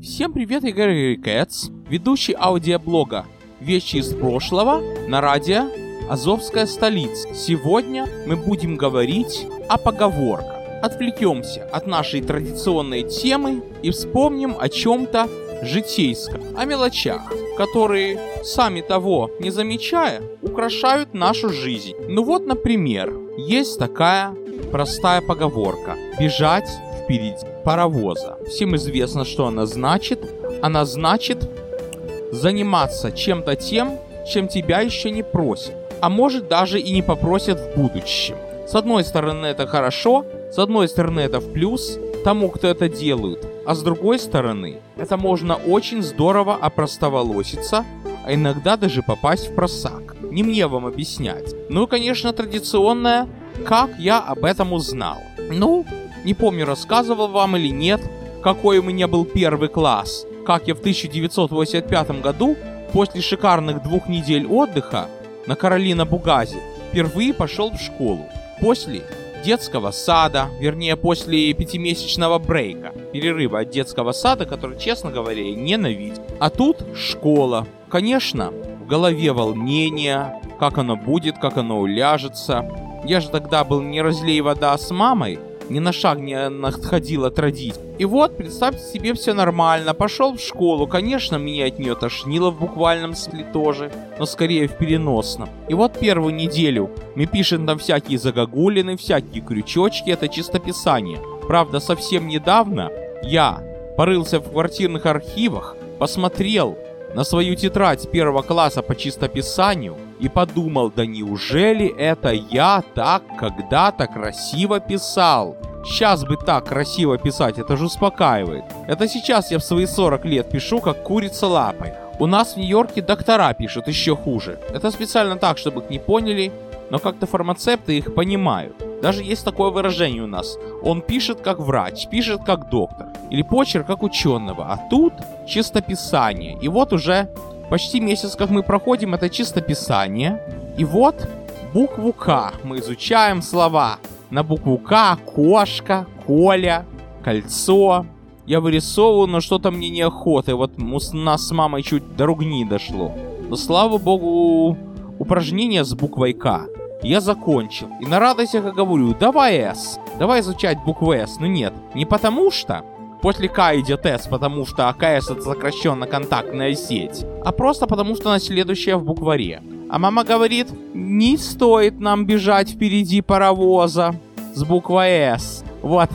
Всем привет, я Гарри ведущий аудиоблога «Вещи из прошлого» на радио «Азовская столица». Сегодня мы будем говорить о поговорках. Отвлекемся от нашей традиционной темы и вспомним о чем-то житейском, о мелочах, которые, сами того не замечая, украшают нашу жизнь. Ну вот, например, есть такая простая поговорка «бежать впереди паровоза». Всем известно, что она значит. Она значит заниматься чем-то тем, чем тебя еще не просят, а может даже и не попросят в будущем. С одной стороны это хорошо, с одной стороны это в плюс тому, кто это делает, а с другой стороны это можно очень здорово опростоволоситься, а иногда даже попасть в просак. Не мне вам объяснять. Ну и, конечно, традиционное, как я об этом узнал. Ну, не помню, рассказывал вам или нет, какой у меня был первый класс. Как я в 1985 году, после шикарных двух недель отдыха на Каролина Бугазе, впервые пошел в школу. После детского сада, вернее, после пятимесячного брейка, перерыва от детского сада, который, честно говоря, я ненавидел. А тут школа. Конечно, в голове волнение, как оно будет, как оно уляжется. Я же тогда был не разлей вода с мамой, ни на шаг не отходил от. И вот, представьте себе, все нормально. Пошел в школу. Конечно, меня от нее тошнило в буквальном смысле тоже, но скорее в переносном. И вот первую неделю мы пишем там всякие загогулины, всякие крючочки. Это чистописание. Правда, совсем недавно я порылся в квартирных архивах, посмотрел на свою тетрадь первого класса по чистописанию и подумал, да неужели это я так когда-то красиво писал? Сейчас бы так красиво писать, это же успокаивает. Это сейчас я в свои 40 лет пишу, как курица лапой. У нас в Нью-Йорке доктора пишут еще хуже. Это специально так, чтобы их не поняли, но как-то фармацепты их понимают. Даже есть такое выражение у нас. Он пишет как врач, пишет как доктор. Или почерк как ученого. А тут чистописание. И вот уже почти месяц, как мы проходим это чистописание. И вот букву К мы изучаем слова. На букву К кошка, Коля, кольцо. Я вырисовываю, но что-то мне неохота. И вот у нас с мамой чуть до ругни дошло. Но слава богу, упражнение с буквой К я закончил. И на радостях я говорю, давай S, давай изучать букву S. Ну нет, не потому что после К идет S, потому что АКС это сокращенно контактная сеть, а просто потому что она следующая в букваре. А мама говорит, не стоит нам бежать впереди паровоза с буквой S. Вот,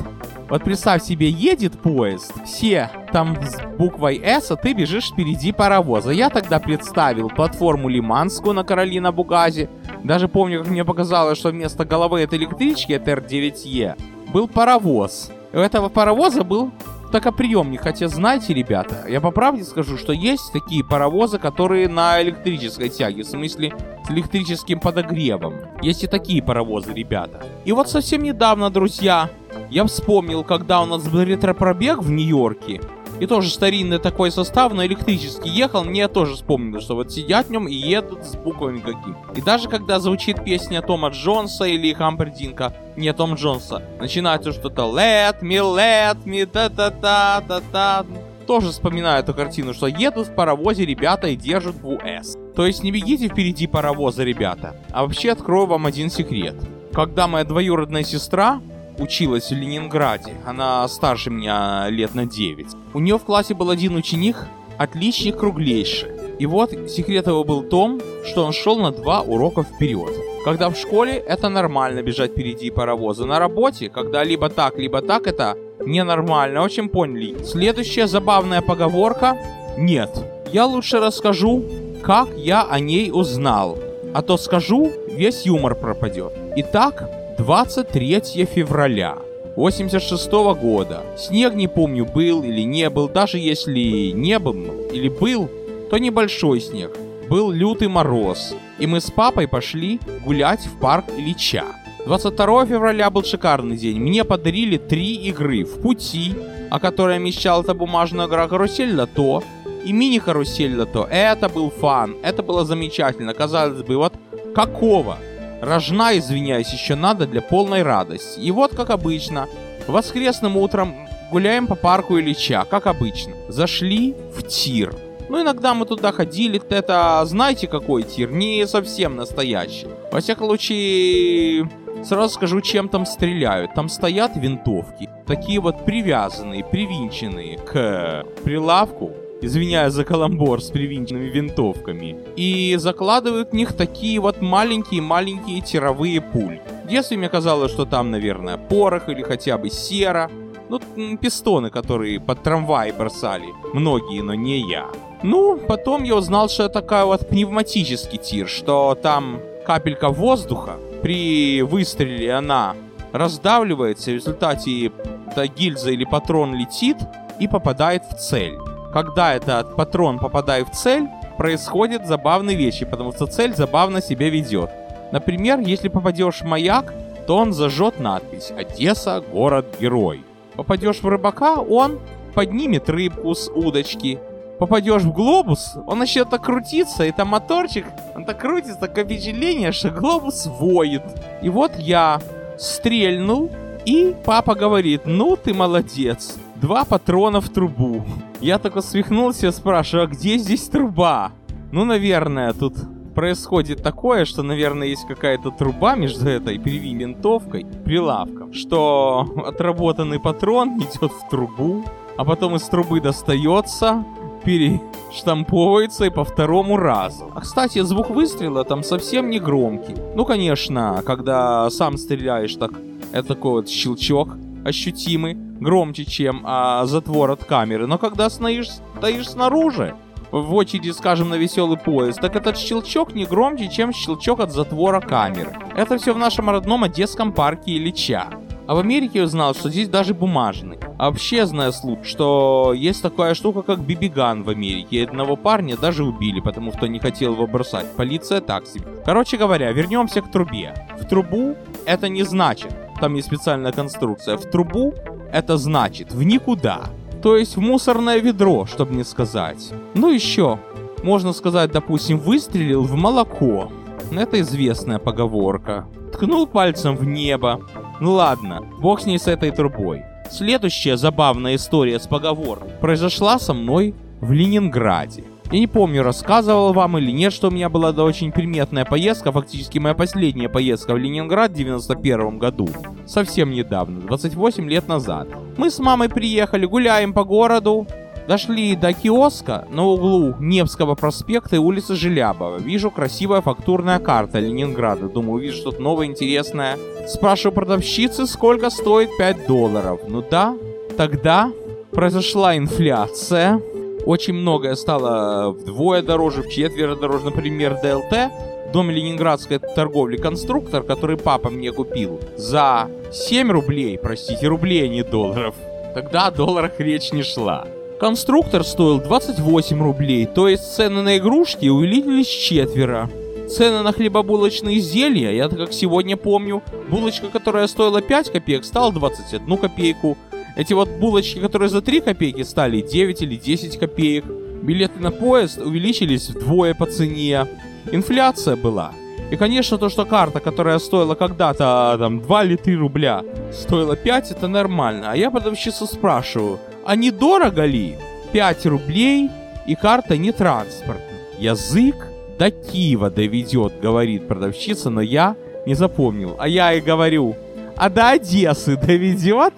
вот представь себе, едет поезд, все там с буквой S, а ты бежишь впереди паровоза. Я тогда представил платформу Лиманскую на Каролина Бугазе. Даже помню, как мне показалось, что вместо головы этой электрички, это R9E, был паровоз. У этого паровоза был токоприемник. Хотя, знаете, ребята, я по правде скажу, что есть такие паровозы, которые на электрической тяге, в смысле с электрическим подогревом. Есть и такие паровозы, ребята. И вот совсем недавно, друзья, я вспомнил, когда у нас был ретропробег в Нью-Йорке, и тоже старинный такой состав, но электрический ехал, мне тоже вспомнил, что вот сидят в нем и едут с буквами какими. И даже когда звучит песня Тома Джонса или Хампердинка, не Том Джонса, начинается что-то Let me, let me, та-та-та-та-та, тоже вспоминаю эту картину, что едут в паровозе ребята и держат ВС. То есть не бегите впереди паровоза, ребята. А вообще открою вам один секрет. Когда моя двоюродная сестра училась в Ленинграде. Она старше меня лет на 9. У нее в классе был один ученик, отличник круглейший. И вот секрет его был в том, что он шел на два урока вперед. Когда в школе это нормально бежать впереди паровоза. На работе, когда либо так, либо так, это ненормально. Очень поняли. Следующая забавная поговорка. Нет. Я лучше расскажу, как я о ней узнал. А то скажу, весь юмор пропадет. Итак, 23 февраля 86 года. Снег не помню, был или не был. Даже если не был или был, то небольшой снег. Был лютый мороз. И мы с папой пошли гулять в парк Ильича. 22 февраля был шикарный день. Мне подарили три игры в пути, о которой мечтал, это бумажная игра карусель лото и мини-карусель лото. Это был фан, это было замечательно. Казалось бы, вот какого Рожна, извиняюсь, еще надо для полной радости. И вот, как обычно, воскресным утром гуляем по парку Ильича, как обычно. Зашли в тир. Ну, иногда мы туда ходили, это, знаете, какой тир? Не совсем настоящий. Во всяком случае, сразу скажу, чем там стреляют. Там стоят винтовки, такие вот привязанные, привинченные к прилавку, извиняюсь за каламбур с привинченными винтовками, и закладывают в них такие вот маленькие-маленькие тировые пуль. Детстве мне казалось, что там, наверное, порох или хотя бы сера, ну, пистоны, которые под трамвай бросали. Многие, но не я. Ну, потом я узнал, что это такая вот пневматический тир, что там капелька воздуха, при выстреле она раздавливается, в результате эта гильза или патрон летит и попадает в цель. Когда этот патрон попадает в цель, происходят забавные вещи, потому что цель забавно себя ведет. Например, если попадешь в маяк, то он зажжет надпись «Одесса – город-герой». Попадешь в рыбака, он поднимет рыбку с удочки. Попадешь в глобус, он начнет так крутиться, и там моторчик, он так крутится, такое впечатление, что глобус воет. И вот я стрельнул, и папа говорит, ну ты молодец, два патрона в трубу. Я только свихнулся и спрашиваю, а где здесь труба? Ну, наверное, тут происходит такое, что, наверное, есть какая-то труба между этой винтовкой, прилавком, что отработанный патрон идет в трубу, а потом из трубы достается, перештамповывается и по второму разу. А, кстати, звук выстрела там совсем не громкий. Ну, конечно, когда сам стреляешь, так это такой вот щелчок ощутимый, громче, чем а, затвор от камеры. Но когда стоишь, стоишь снаружи, в очереди, скажем, на веселый поезд, так этот щелчок не громче, чем щелчок от затвора камеры. Это все в нашем родном Одесском парке Ильича. А в Америке я узнал, что здесь даже бумажный. А вообще знаю слух, что есть такая штука, как бибиган в Америке. Одного парня даже убили, потому что не хотел его бросать. Полиция так себе. Короче говоря, вернемся к трубе. В трубу это не значит. Там есть специальная конструкция. В трубу это значит в никуда. То есть в мусорное ведро, чтобы не сказать. Ну еще, можно сказать, допустим, выстрелил в молоко. Это известная поговорка. Ткнул пальцем в небо. Ну ладно, бог с ней с этой трубой. Следующая забавная история с поговоркой произошла со мной в Ленинграде. Я не помню, рассказывал вам или нет, что у меня была да, очень приметная поездка, фактически моя последняя поездка в Ленинград в 91 году. Совсем недавно, 28 лет назад. Мы с мамой приехали, гуляем по городу, Дошли до киоска на углу Невского проспекта и улицы Желябова. Вижу красивая фактурная карта Ленинграда. Думаю, вижу что-то новое, интересное. Спрашиваю продавщицы, сколько стоит 5 долларов. Ну да, тогда произошла инфляция очень многое стало вдвое дороже, в четверо дороже. Например, ДЛТ, в доме ленинградской торговли конструктор, который папа мне купил, за 7 рублей, простите, рублей, а не долларов. Тогда о долларах речь не шла. Конструктор стоил 28 рублей, то есть цены на игрушки увеличились четверо. Цены на хлебобулочные изделия, я как сегодня помню, булочка, которая стоила 5 копеек, стала 21 копейку, эти вот булочки, которые за 3 копейки стали 9 или 10 копеек. Билеты на поезд увеличились вдвое по цене. Инфляция была. И, конечно, то, что карта, которая стоила когда-то там 2 или 3 рубля, стоила 5, это нормально. А я продавщицу спрашиваю, а не дорого ли? 5 рублей и карта не транспортная. Язык до Киева доведет, говорит продавщица, но я не запомнил. А я и говорю, а до Одессы доведет?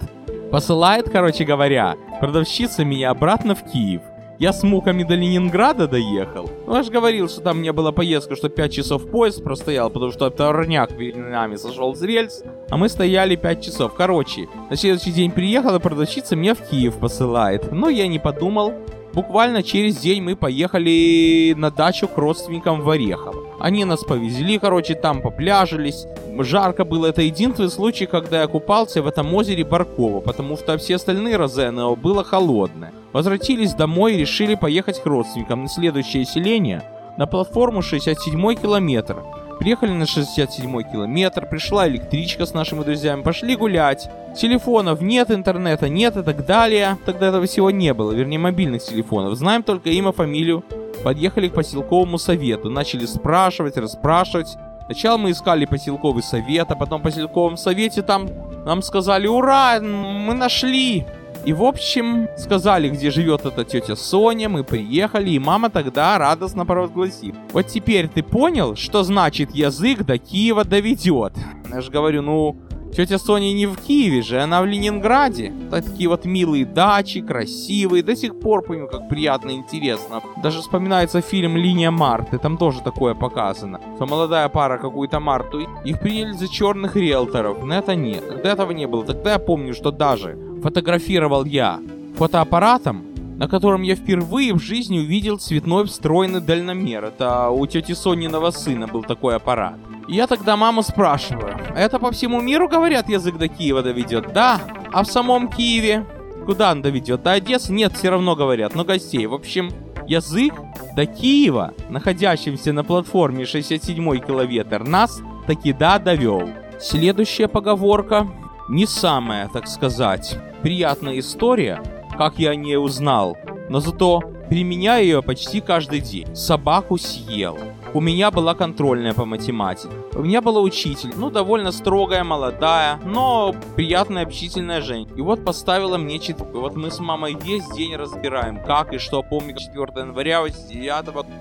Посылает, короче говоря, продавщица меня обратно в Киев. Я с муками до Ленинграда доехал. Ну, я говорил, что там не было поездка, что 5 часов поезд простоял, потому что товарняк перед нами сошел с рельс, а мы стояли 5 часов. Короче, на следующий день приехала продавщица меня в Киев посылает. Но я не подумал. Буквально через день мы поехали на дачу к родственникам в Орехово. Они нас повезли, короче, там попляжились. Жарко было. Это единственный случай, когда я купался в этом озере Барково, потому что все остальные разы оно было холодное. Возвратились домой и решили поехать к родственникам на следующее селение, на платформу 67 километр. Приехали на 67 километр, пришла электричка с нашими друзьями, пошли гулять. Телефонов нет, интернета нет и так далее. Тогда этого всего не было, вернее мобильных телефонов. Знаем только имя, фамилию. Подъехали к поселковому совету, начали спрашивать, расспрашивать. Сначала мы искали поселковый совет, а потом в поселковом совете там нам сказали «Ура, мы нашли!» И в общем, сказали, где живет эта тетя Соня, мы приехали, и мама тогда радостно провозгласила. Вот теперь ты понял, что значит язык до Киева доведет? Я же говорю, ну, Тетя Соня не в Киеве же, она в Ленинграде. Такие вот милые дачи, красивые. До сих пор помню, как приятно и интересно. Даже вспоминается фильм «Линия Марты», там тоже такое показано. Что молодая пара какую-то Марту, их приняли за черных риэлторов. Но это нет, тогда этого не было. Тогда я помню, что даже фотографировал я фотоаппаратом, на котором я впервые в жизни увидел цветной встроенный дальномер. Это у тети Сониного сына был такой аппарат. Я тогда маму спрашиваю, это по всему миру, говорят, язык до Киева доведет? Да. А в самом Киеве? Куда он доведет? До Одессы? Нет, все равно говорят, но гостей. В общем, язык до Киева, находящимся на платформе 67 километр, нас таки да довел. Следующая поговорка не самая, так сказать, приятная история, как я о ней узнал, но зато применяю ее почти каждый день. Собаку съел. У меня была контрольная по математике. У меня была учитель, ну, довольно строгая, молодая, но приятная, общительная женщина. И вот поставила мне четверку. Вот мы с мамой весь день разбираем, как и что. Помню, 4 января, 9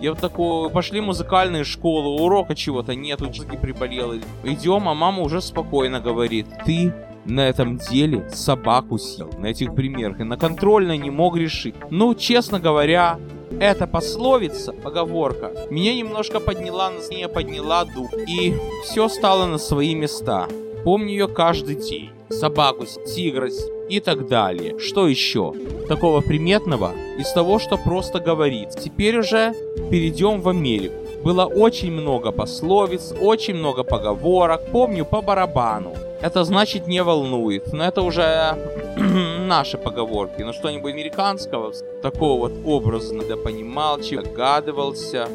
Я вот такой, пошли в музыкальную школу, урока чего-то нет, учитель приболел. Идем, а мама уже спокойно говорит, ты на этом деле собаку съел. На этих примерах. И на контрольной не мог решить. Ну, честно говоря, эта пословица, поговорка, меня немножко подняла, не подняла дух. И все стало на свои места. Помню ее каждый день. Собаку, тигра и так далее. Что еще? Такого приметного из того, что просто говорит. Теперь уже перейдем в Америку. Было очень много пословиц, очень много поговорок. Помню по барабану это значит не волнует. Но это уже наши поговорки. Но что-нибудь американского, такого вот образа, да понимал, догадывался.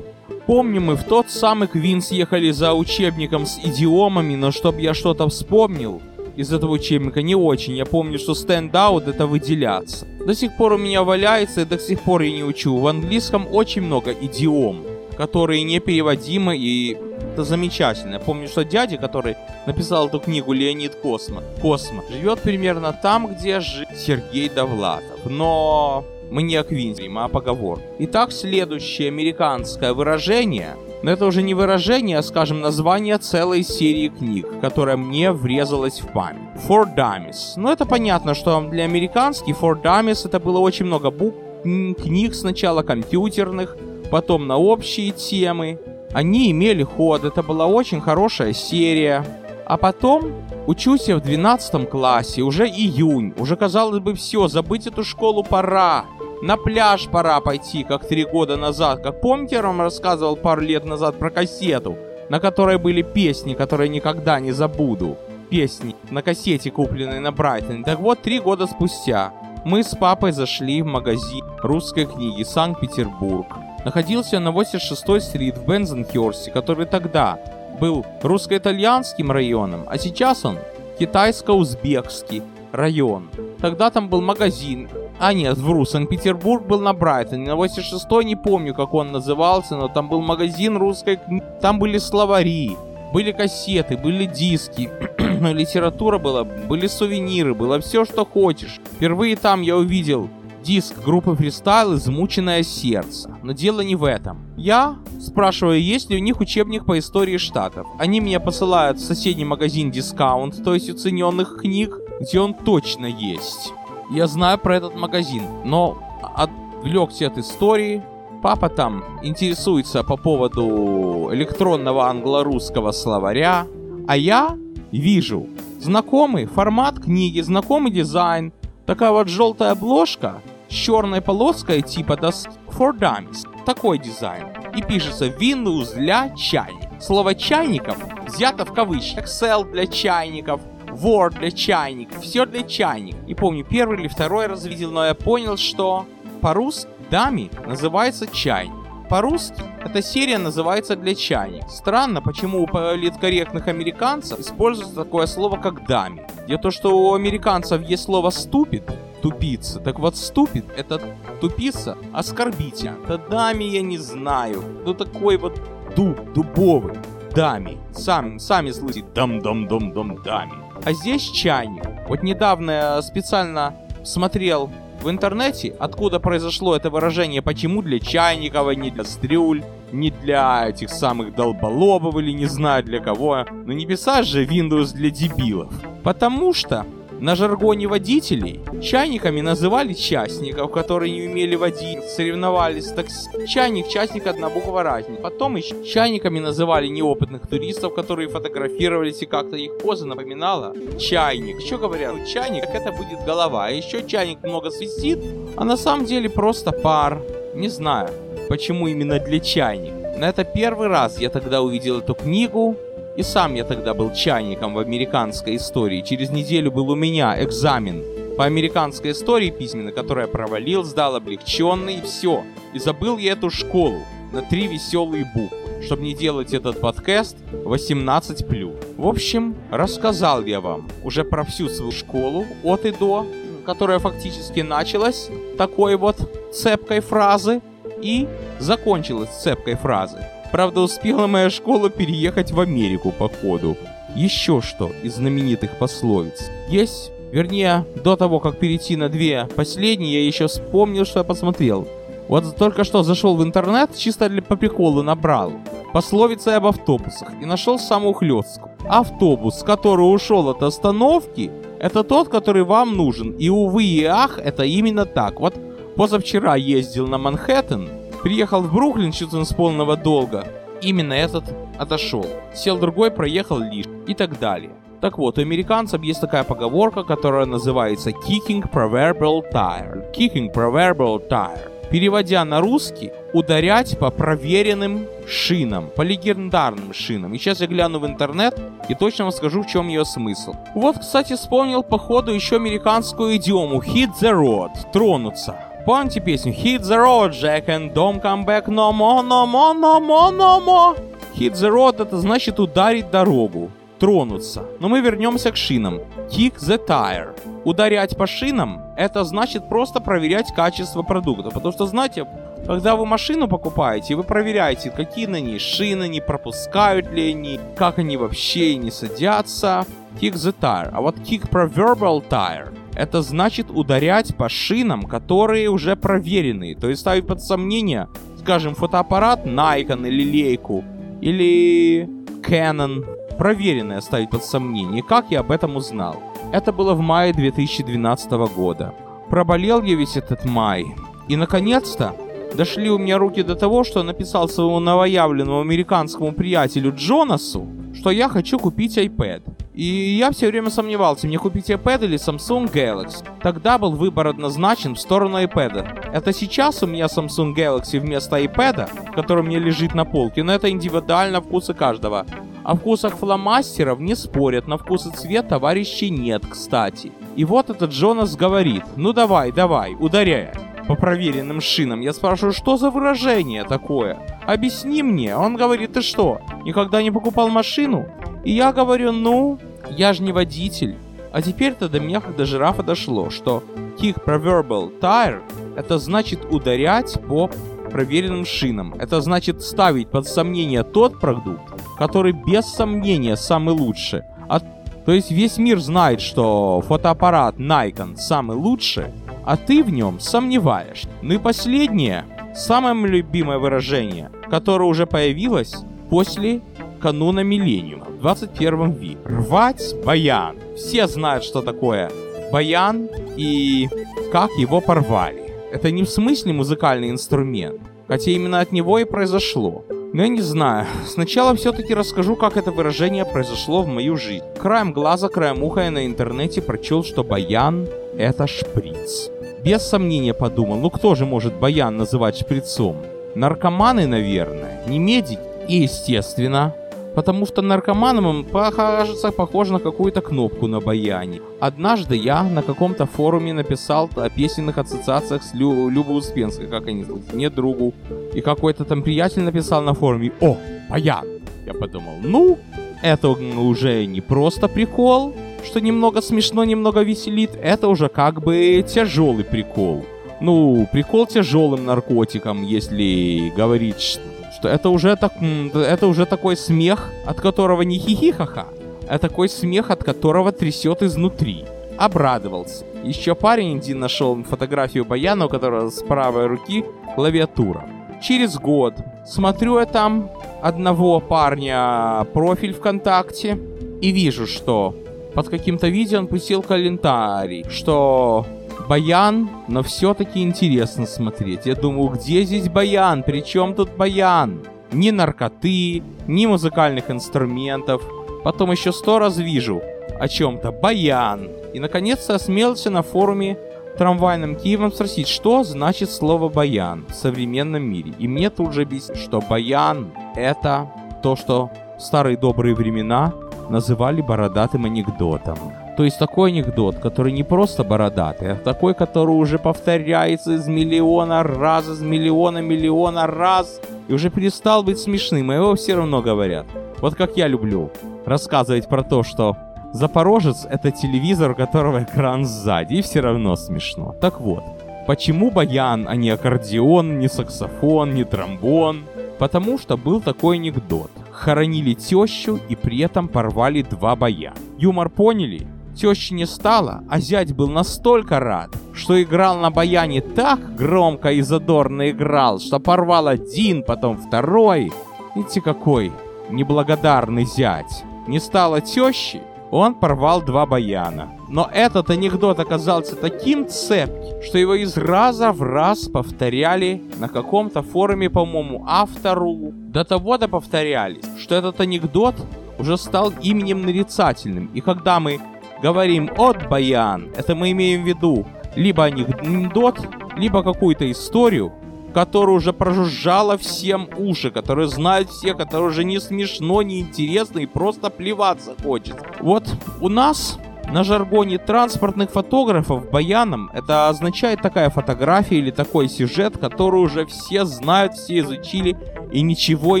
Помню, мы в тот самый Квинс ехали за учебником с идиомами, но чтоб я что-то вспомнил из этого учебника, не очень. Я помню, что стендаут это выделяться. До сих пор у меня валяется, и до сих пор я не учу. В английском очень много идиом, которые непереводимы и это замечательно. Я помню, что дядя, который написал эту книгу Леонид Космо, Космо живет примерно там, где жил Сергей Довлатов. Но мы не о Квинсе, а о поговор. Итак, следующее американское выражение но это уже не выражение, а, скажем, название целой серии книг, которая мне врезалась в память. For Dummies. Ну, это понятно, что для американских For Dummies это было очень много букв, книг сначала компьютерных, потом на общие темы, они имели ход, это была очень хорошая серия. А потом учусь я в 12 классе, уже июнь, уже казалось бы все, забыть эту школу пора. На пляж пора пойти, как три года назад. Как помните, я вам рассказывал пару лет назад про кассету, на которой были песни, которые никогда не забуду. Песни на кассете, купленной на Брайтоне. Так вот, три года спустя мы с папой зашли в магазин русской книги Санкт-Петербург находился на 86-й стрит в Бензенхерсте, который тогда был русско-итальянским районом, а сейчас он китайско-узбекский район. Тогда там был магазин, а нет, вру, Санкт-Петербург был на Брайтоне, на 86-й не помню, как он назывался, но там был магазин русской книги, там были словари, были кассеты, были диски, литература была, были сувениры, было все, что хочешь. Впервые там я увидел диск группы Freestyle «Измученное сердце». Но дело не в этом. Я спрашиваю, есть ли у них учебник по истории штатов. Они меня посылают в соседний магазин Discount, то есть уцененных книг, где он точно есть. Я знаю про этот магазин, но отвлекся от истории. Папа там интересуется по поводу электронного англо-русского словаря, а я вижу знакомый формат книги, знакомый дизайн, такая вот желтая обложка, с черной полоской типа доски for dummies. Такой дизайн. И пишется Windows для чайников. Слово чайников взято в кавычки. Excel для чайников, Word для чайников, все для чайников. И помню, первый или второй раз видел, но я понял, что по-русски дами называется чайник. По-русски эта серия называется «Для чайник». Странно, почему у политкорректных американцев используется такое слово, как «дами». Дело то, что у американцев есть слово «ступид», тупица. Так вот, ступид — это тупица оскорбитель. Это дами я не знаю. Ну такой вот дуб, дубовый. Дами. Сам, сами слышите. Дам-дам-дам-дам дами. А здесь чайник. Вот недавно я специально смотрел в интернете, откуда произошло это выражение, почему для чайников, а не для стрюль, не для этих самых долболобов или не знаю для кого. Но не писать же Windows для дебилов. Потому что на жаргоне водителей чайниками называли частников, которые не умели водить, соревновались. Так чайник, частник одна буква разница. Потом еще чайниками называли неопытных туристов, которые фотографировались и как-то их поза напоминала чайник. Что говорят? Чайник, как это будет голова. А еще чайник много свистит, а на самом деле просто пар. Не знаю, почему именно для чайника. Но это первый раз я тогда увидел эту книгу, и сам я тогда был чайником в американской истории. Через неделю был у меня экзамен по американской истории письменный, который я провалил, сдал облегченный, и все. И забыл я эту школу на три веселые буквы, чтобы не делать этот подкаст 18+. В общем, рассказал я вам уже про всю свою школу от и до, которая фактически началась такой вот цепкой фразы и закончилась цепкой фразы. Правда, успела моя школа переехать в Америку по ходу. Еще что из знаменитых пословиц. Есть, вернее, до того, как перейти на две последние, я еще вспомнил, что я посмотрел. Вот только что зашел в интернет, чисто для по приколу набрал. Пословицы об автобусах и нашел самую хлесткую. Автобус, который ушел от остановки, это тот, который вам нужен. И увы и ах, это именно так. Вот позавчера ездил на Манхэттен, Приехал в Бруклин чуть с полного долга. Именно этот отошел. Сел другой, проехал лишь и так далее. Так вот, у американцев есть такая поговорка, которая называется kicking proverbial tire. Kicking proverbial tire. Переводя на русский, ударять по проверенным шинам, по легендарным шинам. И сейчас я гляну в интернет и точно вам скажу, в чем ее смысл. Вот, кстати, вспомнил по ходу еще американскую идиому hit the road, тронуться. Помните песню Hit the road, Jack, and don't come back no more, no more, no more, no more. Hit the road это значит ударить дорогу, тронуться. Но мы вернемся к шинам. Kick the tire. Ударять по шинам это значит просто проверять качество продукта. Потому что, знаете, когда вы машину покупаете, вы проверяете, какие на ней шины, не пропускают ли они, как они вообще не садятся. Kick the tire. А вот kick proverbial tire это значит ударять по шинам, которые уже проверенные. То есть ставить под сомнение, скажем, фотоаппарат Nikon или Leica, или Canon. Проверенное ставить под сомнение. Как я об этом узнал? Это было в мае 2012 года. Проболел я весь этот май. И наконец-то дошли у меня руки до того, что написал своему новоявленному американскому приятелю Джонасу, что я хочу купить iPad. И я все время сомневался, мне купить iPad или Samsung Galaxy. Тогда был выбор однозначен в сторону iPad. Это сейчас у меня Samsung Galaxy вместо iPad, который мне лежит на полке, но это индивидуально вкусы каждого. О вкусах фломастеров не спорят, на вкус и цвет товарищей нет, кстати. И вот этот Джонас говорит, ну давай, давай, ударяй по проверенным шинам. Я спрашиваю, что за выражение такое? Объясни мне. Он говорит, ты что, никогда не покупал машину? И я говорю, ну, я же не водитель. А теперь-то до меня, до жирафа дошло, что kick proverbial tire это значит ударять по проверенным шинам. Это значит ставить под сомнение тот продукт, который без сомнения самый лучший. А, то есть весь мир знает, что фотоаппарат Nikon самый лучший, а ты в нем сомневаешь. Ну и последнее, самое любимое выражение, которое уже появилось после кануна миллениума в 21 веке. Рвать баян. Все знают, что такое баян и как его порвали. Это не в смысле музыкальный инструмент, хотя именно от него и произошло. Но я не знаю. Сначала все-таки расскажу, как это выражение произошло в мою жизнь. Краем глаза, краем уха я на интернете прочел, что баян — это шприц. Без сомнения подумал, ну кто же может баян называть шприцом? Наркоманы, наверное, не медики. И, естественно, потому что наркоманам кажется похоже на какую-то кнопку на баяне. Однажды я на каком-то форуме написал о песенных ассоциациях с Лю Любой Успенской, как они зовут, мне другу. И какой-то там приятель написал на форуме «О, баян!» Я подумал, ну, это уже не просто прикол, что немного смешно, немного веселит, это уже как бы тяжелый прикол. Ну, прикол тяжелым наркотиком, если говорить что это уже, так, это уже такой смех, от которого не хихихаха, а такой смех, от которого трясет изнутри. обрадовался. Еще парень один нашел фотографию баяна, у которого с правой руки клавиатура. Через год смотрю я там одного парня профиль ВКонтакте и вижу, что под каким-то видео он пустил комментарий, что баян, но все-таки интересно смотреть. Я думаю, где здесь баян? При чем тут баян? Ни наркоты, ни музыкальных инструментов. Потом еще сто раз вижу о чем-то баян. И наконец-то осмелился на форуме трамвайным Киевом спросить, что значит слово баян в современном мире. И мне тут же объяснили, что баян это то, что в старые добрые времена называли бородатым анекдотом. То есть такой анекдот, который не просто бородатый, а такой, который уже повторяется из миллиона раз, из миллиона миллиона раз, и уже перестал быть смешным, а его все равно говорят. Вот как я люблю рассказывать про то, что Запорожец — это телевизор, у которого экран сзади, и все равно смешно. Так вот, почему баян, а не аккордеон, не саксофон, не тромбон? Потому что был такой анекдот. Хоронили тещу и при этом порвали два баяна. Юмор поняли? Тещи не стало, а зять был настолько рад, что играл на баяне так громко и задорно играл, что порвал один, потом второй. Видите, какой неблагодарный зять. Не стало тещи, он порвал два баяна. Но этот анекдот оказался таким цепким, что его из раза в раз повторяли на каком-то форуме, по-моему, автору. До того-то повторялись, что этот анекдот уже стал именем нарицательным. И когда мы говорим «от баян», это мы имеем в виду либо анекдот, либо какую-то историю, которая уже прожужжала всем уши, которые знают все, которые уже не смешно, не интересно и просто плеваться хочет. Вот у нас на жаргоне транспортных фотографов баяном это означает такая фотография или такой сюжет, который уже все знают, все изучили и ничего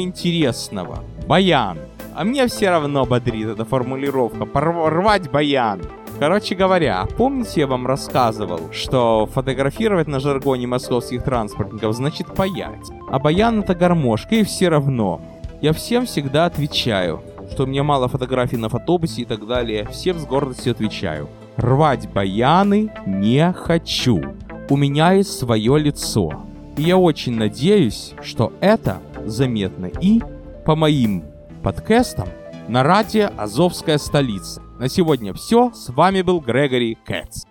интересного. Баян. А мне все равно бодрит эта формулировка. Порвать баян. Короче говоря, помните, я вам рассказывал, что фотографировать на жаргоне московских транспортников значит паять. А баян это гармошка, и все равно. Я всем всегда отвечаю, что у меня мало фотографий на фотобусе и так далее. Всем с гордостью отвечаю. Рвать баяны не хочу. У меня есть свое лицо. И я очень надеюсь, что это заметно и по моим подкастам на радио «Азовская столица». На сегодня все. С вами был Грегори Кэтс.